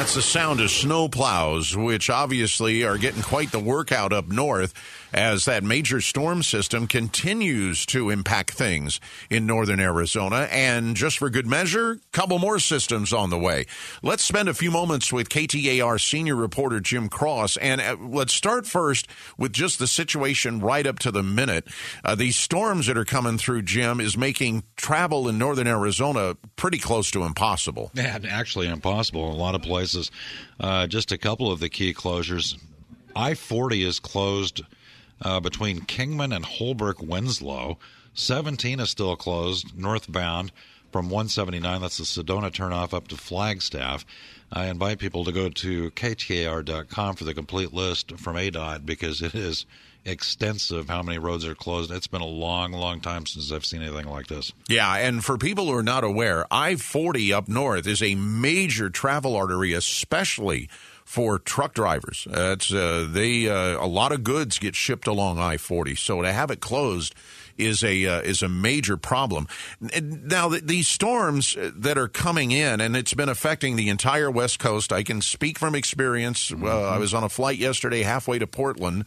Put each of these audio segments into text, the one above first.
That's the sound of snow plows, which obviously are getting quite the workout up north as that major storm system continues to impact things in northern Arizona. And just for good measure, a couple more systems on the way. Let's spend a few moments with KTAR senior reporter Jim Cross. And uh, let's start first with just the situation right up to the minute. Uh, these storms that are coming through, Jim, is making travel in northern Arizona pretty close to impossible. Yeah, actually impossible a lot of places. Uh, just a couple of the key closures. I 40 is closed uh, between Kingman and Holbrook Winslow. 17 is still closed northbound from 179. That's the Sedona turnoff up to Flagstaff. I invite people to go to ktar.com for the complete list from ADOT because it is extensive how many roads are closed. It's been a long, long time since I've seen anything like this. Yeah, and for people who are not aware, I 40 up north is a major travel artery, especially for truck drivers. Uh, it's uh, they uh, a lot of goods get shipped along I forty, so to have it closed is a uh, is a major problem. Now these storms that are coming in, and it's been affecting the entire West Coast. I can speak from experience. Mm-hmm. I was on a flight yesterday, halfway to Portland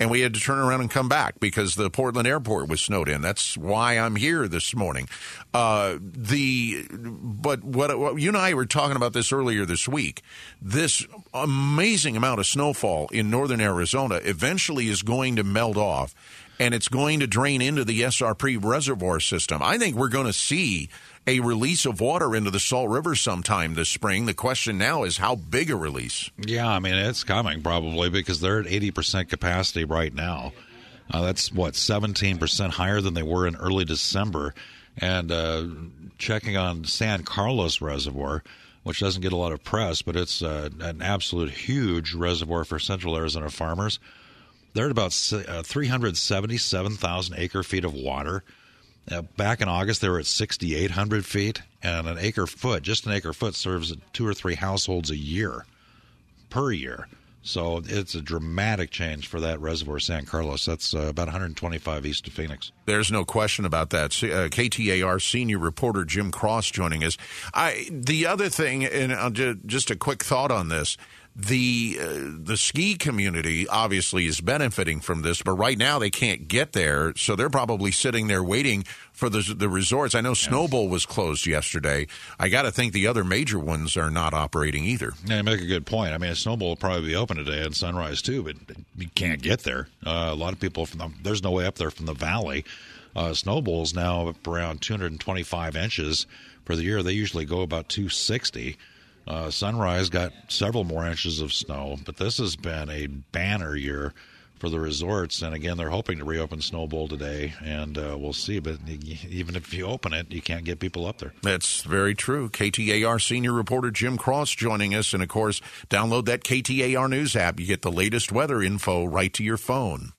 and we had to turn around and come back because the Portland airport was snowed in. That's why I'm here this morning. Uh, the but what, what, you and I were talking about this earlier this week. This amazing amount of snowfall in northern Arizona eventually is going to melt off, and it's going to drain into the SRP reservoir system. I think we're going to see a release of water into the Salt River sometime this spring. The question now is how big a release? Yeah, I mean, it's coming probably because they're at 80% capacity right now. Uh, that's what, 17% higher than they were in early December. And uh, checking on San Carlos Reservoir, which doesn't get a lot of press, but it's uh, an absolute huge reservoir for central Arizona farmers. They're at about uh, 377,000 acre feet of water. Uh, back in August, they were at 6,800 feet, and an acre foot, just an acre foot, serves two or three households a year per year. So it's a dramatic change for that reservoir, San Carlos. That's uh, about 125 east of Phoenix. There's no question about that. Uh, KTAR senior reporter Jim Cross joining us. I, the other thing, and just, just a quick thought on this the uh, the ski community obviously is benefiting from this, but right now they can't get there, so they're probably sitting there waiting for the the resorts. I know Snowbowl was closed yesterday. I got to think the other major ones are not operating either. Yeah, you make a good point. I mean, Snowbowl will probably be open today and Sunrise too, but you can't get there. Uh, a lot of people from the, there's no way up there from the valley. Uh, Snowbowl's now up around 225 inches for the year. They usually go about 260. Uh, Sunrise got several more inches of snow, but this has been a banner year for the resorts. And again, they're hoping to reopen Snowbowl today, and uh, we'll see. But even if you open it, you can't get people up there. That's very true. KTAR senior reporter Jim Cross joining us. And of course, download that KTAR News app. You get the latest weather info right to your phone.